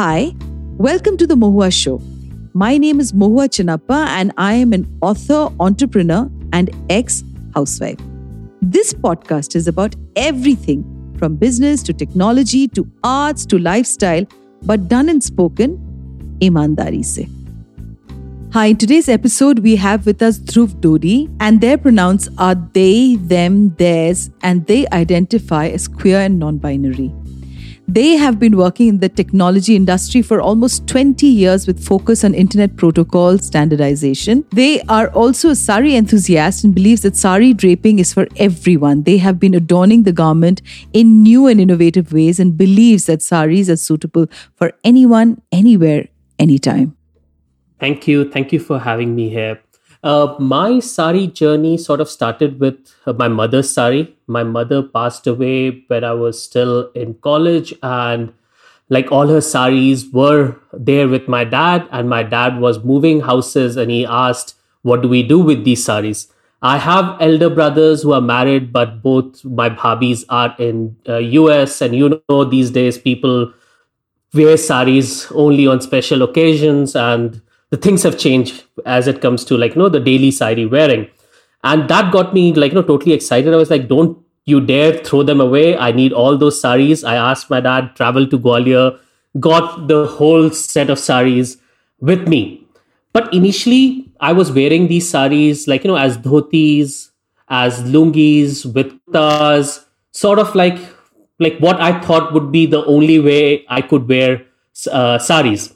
Hi, welcome to the Mohua Show. My name is Mohua Chinappa, and I am an author, entrepreneur, and ex housewife. This podcast is about everything from business to technology to arts to lifestyle, but done and spoken imandari se. Hi, in today's episode, we have with us Dhruv Dhody, and their pronouns are they, them, theirs, and they identify as queer and non binary. They have been working in the technology industry for almost 20 years with focus on internet protocol standardization. They are also a sari enthusiast and believes that sari draping is for everyone. They have been adorning the garment in new and innovative ways and believes that saris are suitable for anyone, anywhere, anytime. Thank you. Thank you for having me here. Uh, my sari journey sort of started with uh, my mother's sari. My mother passed away when I was still in college, and like all her saris were there with my dad, and my dad was moving houses, and he asked, "What do we do with these saris?" I have elder brothers who are married, but both my bhabis are in uh, US, and you know these days people wear saris only on special occasions and the things have changed as it comes to like you know the daily sari wearing. And that got me like you know totally excited. I was like don't you dare throw them away. I need all those saris. I asked my dad travel to gwalior. Got the whole set of saris with me. But initially i was wearing these saris like you know as dhotis as lungis with sort of like like what i thought would be the only way i could wear uh, saris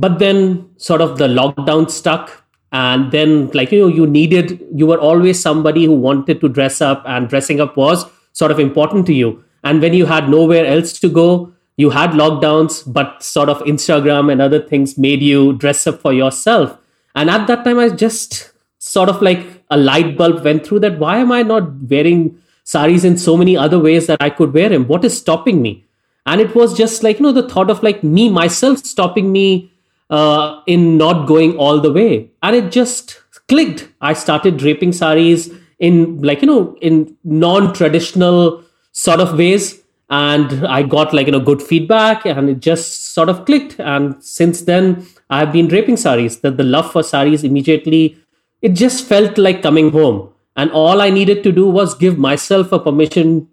but then sort of the lockdown stuck. And then like you know you needed you were always somebody who wanted to dress up and dressing up was sort of important to you. And when you had nowhere else to go you had lockdowns but sort of instagram and other things made you dress up for yourself. And at that time i just sort of like a light bulb went through that why am i not wearing saris in so many other ways that i could wear them? What is stopping me? And it was just like you know the thought of like me myself stopping me uh, in not going all the way. And it just clicked. I started draping saris in like, you know, in non traditional sort of ways. And I got like, you know, good feedback and it just sort of clicked. And since then, I've been draping saris. That the love for saris immediately, it just felt like coming home. And all I needed to do was give myself a permission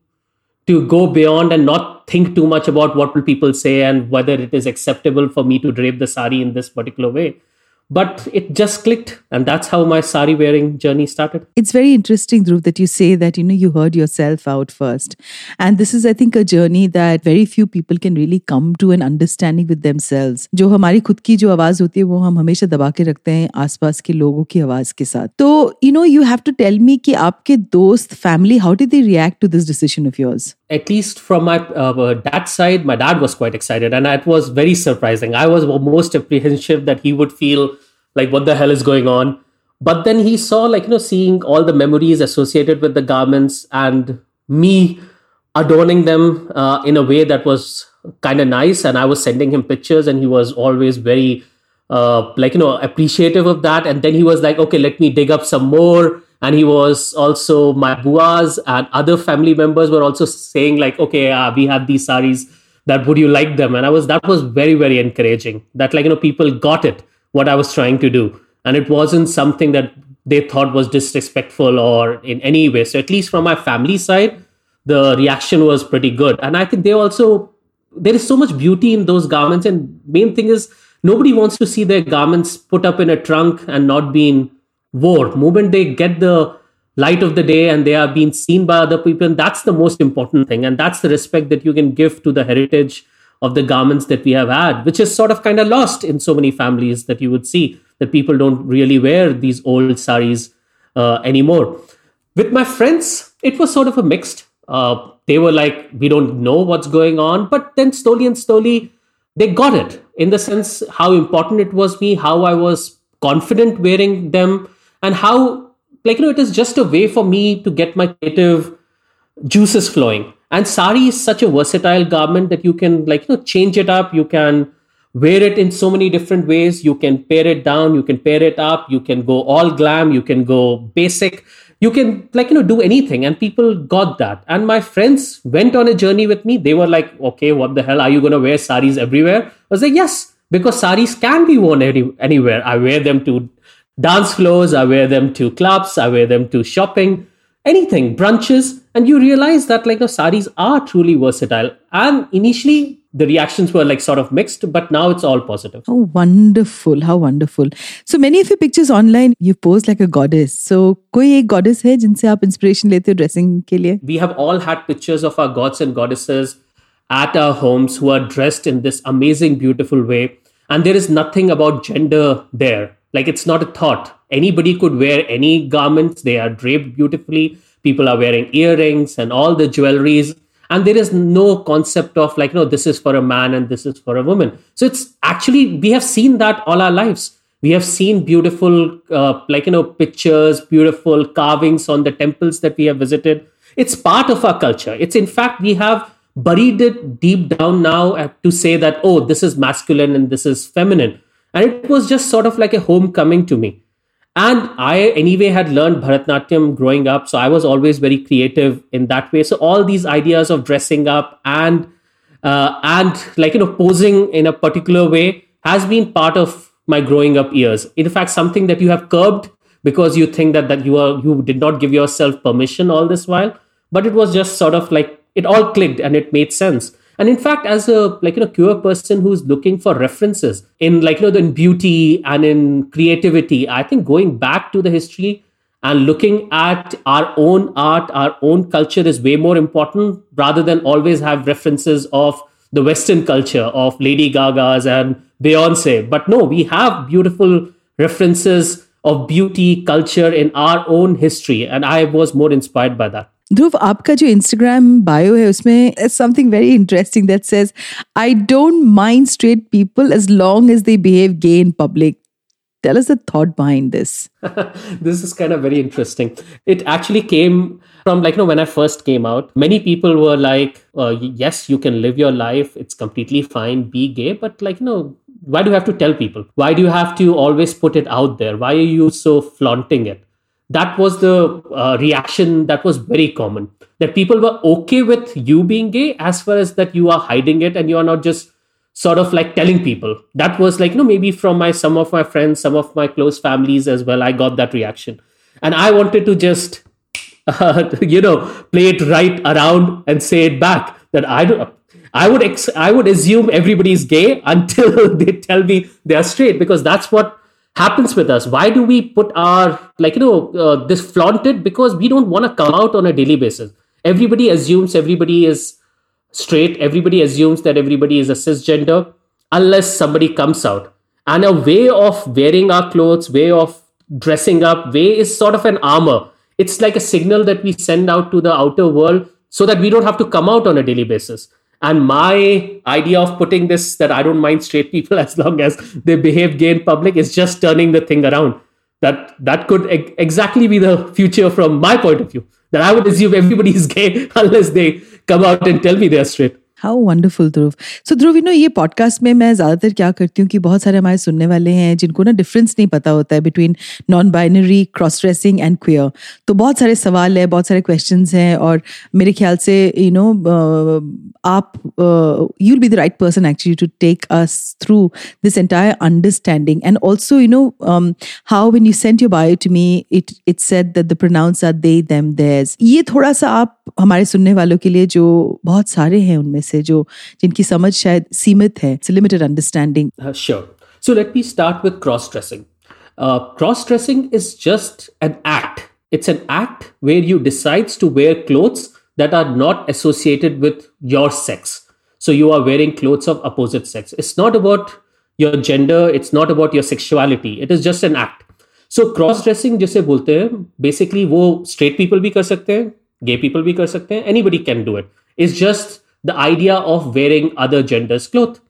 to go beyond and not think too much about what will people say and whether it is acceptable for me to drape the sari in this particular way but it just clicked and that's how my sari wearing journey started it's very interesting dhruv that you say that you know you heard yourself out first and this is i think a journey that very few people can really come to an understanding with themselves जो हमारी खुद की जो आवाज होती है वो हम हमेशा दबा के रखते हैं आसपास के लोगों की आवाज के साथ तो you know you have to tell me कि आपके दोस्त family how did they react to this decision of yours At least from my uh, dad's side, my dad was quite excited, and it was very surprising. I was most apprehensive that he would feel like, "What the hell is going on?" But then he saw, like you know, seeing all the memories associated with the garments and me adorning them uh, in a way that was kind of nice, and I was sending him pictures, and he was always very uh, like you know appreciative of that. And then he was like, "Okay, let me dig up some more." And he was also my buas and other family members were also saying like okay uh, we have these saris that would you like them? And i was that was very very encouraging that like you know people got it what i was trying to do. And it wasn't something that they thought was disrespectful or in any way. So at least from my family side the reaction was pretty good. And i think they also there is so much beauty in those garments. And main thing is nobody wants to see their garments put up in a trunk and not being word moment they get the light of the day and they are being seen by other people and that's the most important thing. And that's the respect that you can give to the heritage of the garments that we have had which is sort of kind of lost in so many families that you would see that people don't really wear these old saris uh, anymore. With my friends it was sort of a mixed uh, they were like we don't know what's going on but then slowly and slowly they got it in the sense how important it was me how i was confident wearing them and how like you know it is just a way for me to get my creative juices flowing. And sari is such a versatile garment that you can like you know change it up. You can wear it in so many different ways. You can pare it down. You can pair it up. You can go all glam. You can go basic. You can like you know do anything. And people got that. And my friends went on a journey with me. They were like okay what the hell? Are you going to wear saris everywhere? I was like yes because saris can be worn any, anywhere. I wear them to dance floors i wear them to clubs i wear them to shopping anything brunches and you realize that like the saris are truly versatile and initially the reactions were like sort of mixed, but now it's all positive. Oh, wonderful. How wonderful. So many of your pictures online, you pose like a goddess. So koi ek goddess hai jinse aap inspiration lete ho dressing ke liye? We have all had pictures of our gods and goddesses at our homes who are dressed in this amazing, beautiful way. And there is nothing about gender there. Like it's not a thought. Anybody could wear any garments. They are draped beautifully. People are wearing earrings and all the jewelries and there is no concept of like no this is for a man and this is for a woman so it's actually we have seen that all our lives we have seen beautiful uh, like you know pictures beautiful carvings on the temples that we have visited it's part of our culture it's in fact we have buried it deep down now to say that oh this is masculine and this is feminine and it was just sort of like a homecoming to me. And i anyway had learned bharatnatyam growing up so i was always very creative in that way. So all these ideas of dressing up and uh, and like you know posing in a particular way has been part of my growing up years. In fact something that you have curbed because you think that that you are you did not give yourself permission all this while but it was just sort of like it all clicked and it made sense and in fact as a like you know queer person who's looking for references in like you know in beauty and in creativity i think going back to the history and looking at our own art our own culture is way more important rather than always have references of the western culture of lady gaga's and beyonce. But no we have beautiful references of beauty culture in our own history. And i was more inspired by that ध्रुव आपका जो Instagram bio है उसमें something very interesting that says I don't mind straight people as long as they behave gay in public tell us the thought behind this this is kind of very interesting it actually came from like you know when i first came out many people were like uh, yes you can live your life it's completely fine be gay but like you know why do you have to tell people why do you have to always put it out there why are you so flaunting it That was the uh, reaction that was very common that people were okay with you being gay as far as that you are hiding it and you are not just sort of like telling people. That was like you know maybe from my some of my friends some of my close families as well i got that reaction. And i wanted to just uh, you know play it right around and say it back that i don't I would ex- I would assume everybody's gay until they tell me they are straight because that's what happens with us. Why do we put our like you know uh, this flaunted? Because we don't want to come out on a daily basis. Everybody assumes everybody is straight. Everybody assumes that everybody is a cisgender unless somebody comes out. And a way of wearing our clothes way of dressing up way is sort of an armor. It's like a signal that we send out to the outer world so that we don't have to come out on a daily basis and my idea of putting this that I don't mind straight people as long as they behave gay in public is just turning the thing around. That that could e- exactly be the future from my point of view. That I would assume everybody is gay unless they come out and tell me they are straight. How wonderful Dhruv so Dhruv you know ये podcast में मैं ज़्यादातर क्या करती हूँ कि बहुत सारे हमारे सुनने वाले हैं जिनको ना डिफरेंस नहीं पता होता है between non binary cross dressing and queer तो बहुत सारे सवाल है बहुत सारे क्वेश्चन हैं और मेरे ख्याल से यू नो आप you will be the right person actually to take us through this entire understanding and also you know how when you sent your bio to me it it set that the pronouns are they them theirs ये थोड़ा सा आप हमारे सुनने वालों के लिए जो बहुत सारे हैं उनमें से जो जिनकी समझ शायद सीमित है limited understanding sure so let me start with cross dressing cross dressing is just an act it's an act where you decides to wear clothes that are not associated with your sex so you are wearing clothes of opposite sex it's not about your gender it's not about your sexuality it is just an act so cross dressing जिसे बोलते हैं basically वो straight people भी कर सकते हैं gay people भी कर सकते हैं anybody can do it it's just the idea of wearing other genders clothes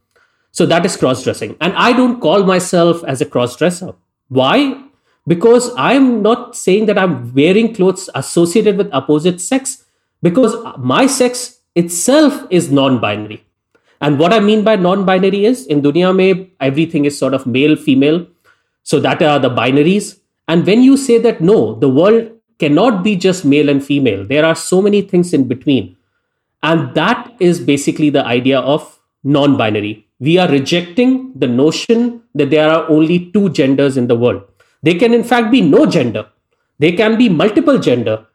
so that is cross dressing and i don't call myself as a cross dresser why because i'm not saying that i'm wearing clothes associated with opposite sex because my sex itself is non-binary and what i mean by non-binary is in dunya mein everything is sort of male female so that are the binaries and when you say that no the world cannot be just male and female. There are so many things in between. And that is basically the idea of non binary. We are rejecting the notion that there are only two genders in the world. There can, in fact, be no gender, there can be multiple gender,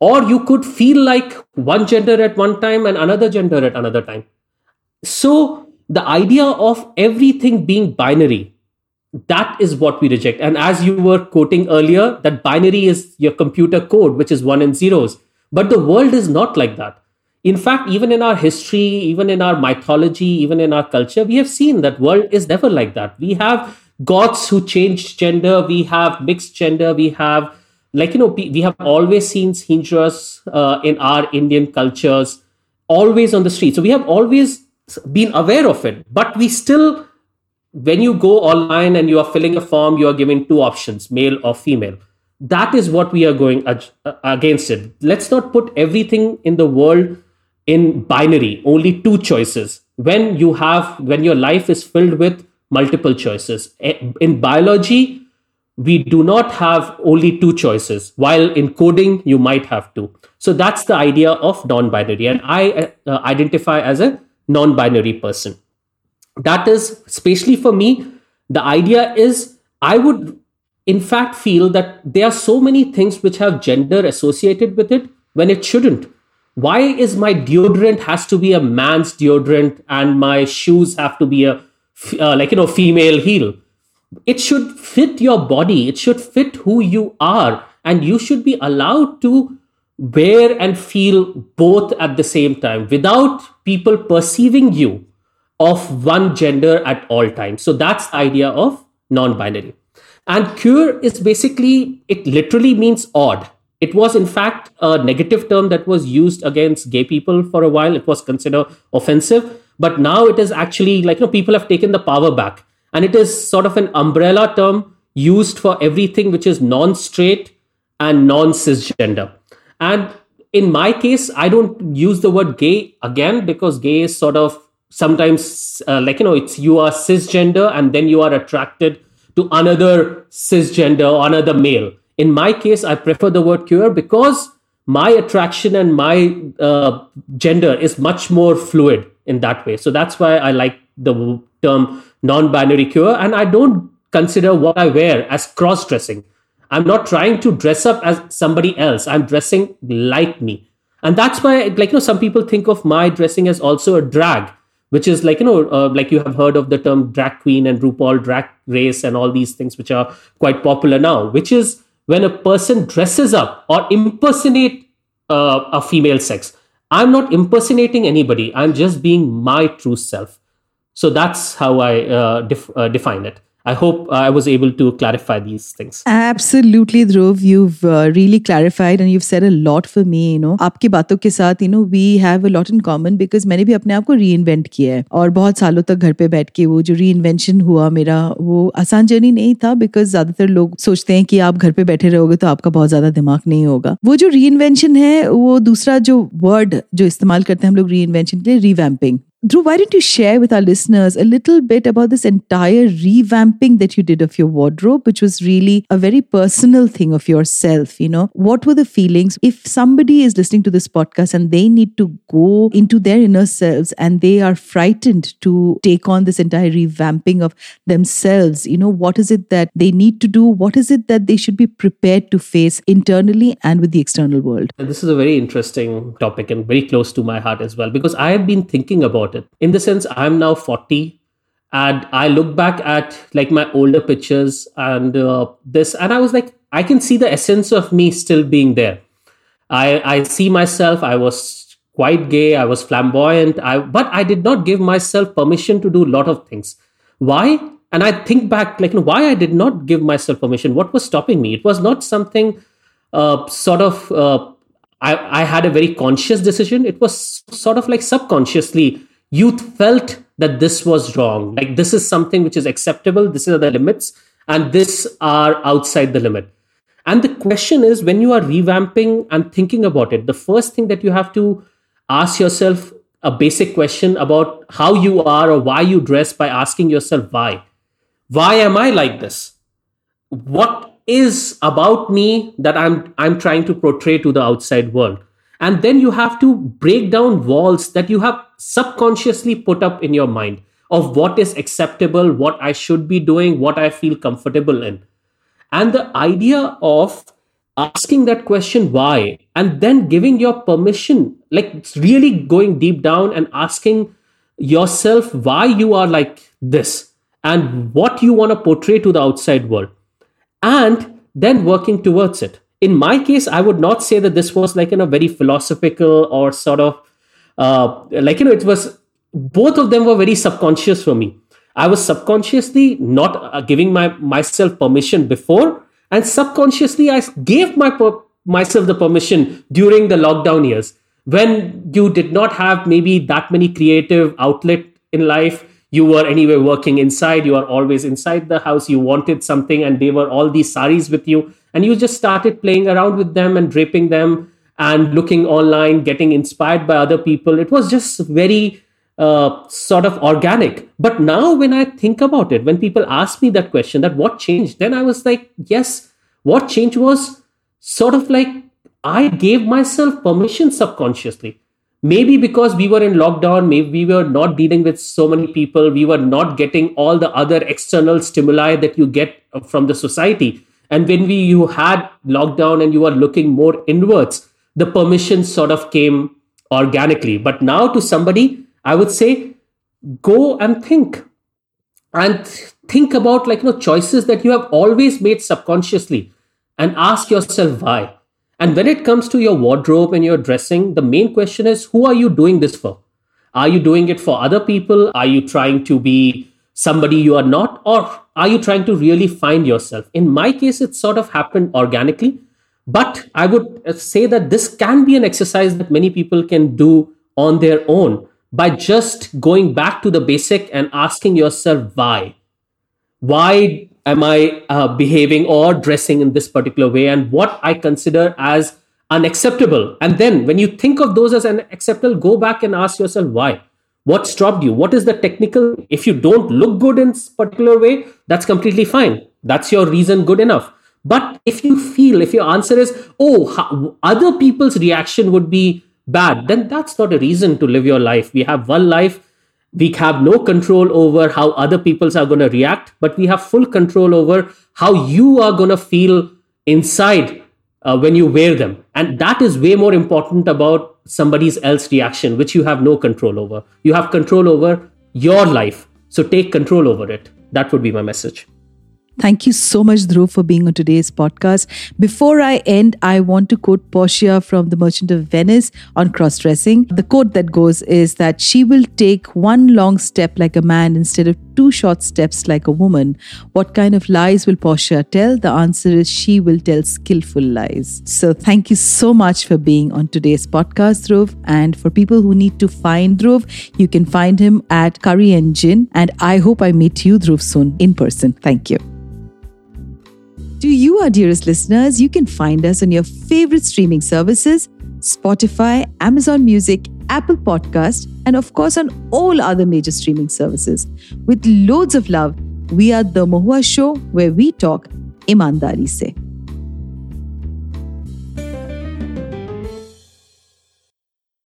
or you could feel like one gender at one time and another gender at another time. So, the idea of everything being binary that is what we reject. And as you were quoting earlier that binary is your computer code which is one and zeros. But the world is not like that. In fact even in our history even in our mythology even in our culture we have seen that world is never like that. We have gods who change gender we have mixed gender we have like you know we have always seen hijras uh, in our indian cultures always on the street so we have always been aware of it but we still when you go online and you are filling a form, you are given two options, male or female. That is what we are going against it. Let's not put everything in the world in binary, only two choices. When you have, when your life is filled with multiple choices. In biology, we do not have only two choices, while in coding, you might have two. So that's the idea of non binary. And I uh, identify as a non binary person that is especially for me the idea is i would in fact feel that there are so many things which have gender associated with it when it shouldn't why is my deodorant has to be a man's deodorant and my shoes have to be a uh, like you know female heel it should fit your body it should fit who you are and you should be allowed to wear and feel both at the same time without people perceiving you of one gender at all times. So that's the idea of non binary. And queer is basically, it literally means odd. It was, in fact, a negative term that was used against gay people for a while. It was considered offensive. But now it is actually like, you know, people have taken the power back. And it is sort of an umbrella term used for everything which is non straight and non cisgender. And in my case, I don't use the word gay again because gay is sort of sometimes uh, like you know it's you are cisgender and then you are attracted to another cisgender or another male in my case i prefer the word queer because my attraction and my uh, gender is much more fluid in that way so that's why i like the term non-binary queer and i don't consider what i wear as cross-dressing. I'm not trying to dress up as somebody else. I'm dressing like me. And that's why like you know some people think of my dressing as also a drag which is like you know uh, like you have heard of the term drag queen and RuPaul drag race and all these things which are quite popular now which is when a person dresses up or impersonate uh, a female sex. I'm not impersonating anybody. I'm just being my true self so that's how i uh, def- uh, define it I hope I was able to clarify these things. Absolutely, Dhruv. You've uh, really clarified and you've said a lot for me. You know, आपकी बातों के साथ you know we have a lot in common because मैंने भी अपने आप को reinvent किया है और बहुत सालों तक घर पे बैठ के वो जो reinvention हुआ मेरा वो आसान जर्नी नहीं था because ज्यादातर लोग सोचते हैं कि आप घर पे बैठे रहोगे तो आपका बहुत ज्यादा दिमाग नहीं होगा वो जो reinvention है वो दूसरा जो word जो इस्तेमाल करते हैं हम लोग reinvention के लिए revamping Dhruv, why don't you share with our listeners a little bit about this entire revamping that you did of your wardrobe, which was really a very personal thing of yourself? You know, what were the feelings? If somebody is listening to this podcast and they need to go into their inner selves and they are frightened to take on this entire revamping of themselves, you know, what is it that they need to do? What is it that they should be prepared to face internally and with the external world? This is a very interesting topic and very close to my heart as well, because I have been thinking about about it. In the sense i'm now 40 and i look back at like my older pictures and uh, this and i was like i can see the essence of me still being there. I i see myself i was quite gay i was flamboyant i but i did not give myself permission to do a lot of things. Why? And i think back like why i did not give myself permission what was stopping me? It was not something uh, sort of uh, I, I had a very conscious decision. It was sort of like subconsciously youth felt that this was wrong. Like this is something which is acceptable. This are the limits and this are outside the limit. And the question is when you are revamping and thinking about it the first thing that you have to ask yourself a basic question about how you are or why you dress by asking yourself why. Why am i like this? What is about me that I'm I'm trying to portray to the outside world. And then you have to break down walls that you have subconsciously put up in your mind of what is acceptable, what I should be doing, what I feel comfortable in. And the idea of asking that question why and then giving your permission like really going deep down and asking yourself why you are like this and what you want to portray to the outside world and then working towards it in my case i would not say that this was like in a very philosophical or sort of uh, like you know it was both of them were very subconscious for me. I was subconsciously not uh, giving my myself permission before and subconsciously i gave my per- myself the permission during the lockdown years. When you did not have maybe that many creative outlet in life you were anyway working inside. You are always inside the house. You wanted something and they were all these saris with you. And you just started playing around with them and draping them and looking online getting inspired by other people. It was just very uh, sort of organic. But now when i think about it when people ask me that question that what changed then i was like yes what changed was sort of like i gave myself permission subconsciously maybe because we were in lockdown maybe we were not dealing with so many people we were not getting all the other external stimuli that you get uh, from the society. And when we you had lockdown and you were looking more inwards the permission sort of came organically. But now to somebody i would say go and think. And think about like you know choices that you have always made subconsciously. And ask yourself why and when it comes to your wardrobe and your dressing, the main question is who are you doing this for? Are you doing it for other people? Are you trying to be somebody you are not? Or are you trying to really find yourself? In my case, it sort of happened organically. But I would uh, say that this can be an exercise that many people can do on their own by just going back to the basic and asking yourself why. Why am I uh, behaving or dressing in this particular way and what I consider as unacceptable. And then when you think of those as unacceptable, go back and ask yourself why. What stopped you? What is the technical? If you don't look good in particular way, that's completely fine. That's your reason good enough. But if you feel, if your answer is, oh, other people's reaction would be bad, then that's not a reason to live your life. We have one life we have no control over how other peoples are going to react but we have full control over how you are going to feel inside uh, when you wear them. And that is way more important about somebody's else reaction which you have no control over. You have control over your life so take control over it. That would be my message Thank you so much, Dhruv, for being on today's podcast. Before I end, I want to quote Portia from The Merchant of Venice on cross dressing. The quote that goes is that she will take one long step like a man instead of two short steps like a woman. What kind of lies will Portia tell? The answer is she will tell skillful lies. So thank you so much for being on today's podcast, Dhruv. And for people who need to find Dhruv, you can find him at Curry and Gin. And I hope I meet you, Dhruv, soon in person. Thank you. To you, our dearest listeners, you can find us on your favorite streaming services Spotify, Amazon Music, Apple Podcast, and of course on all other major streaming services. With loads of love, we are The Mohua Show, where we talk imandari se.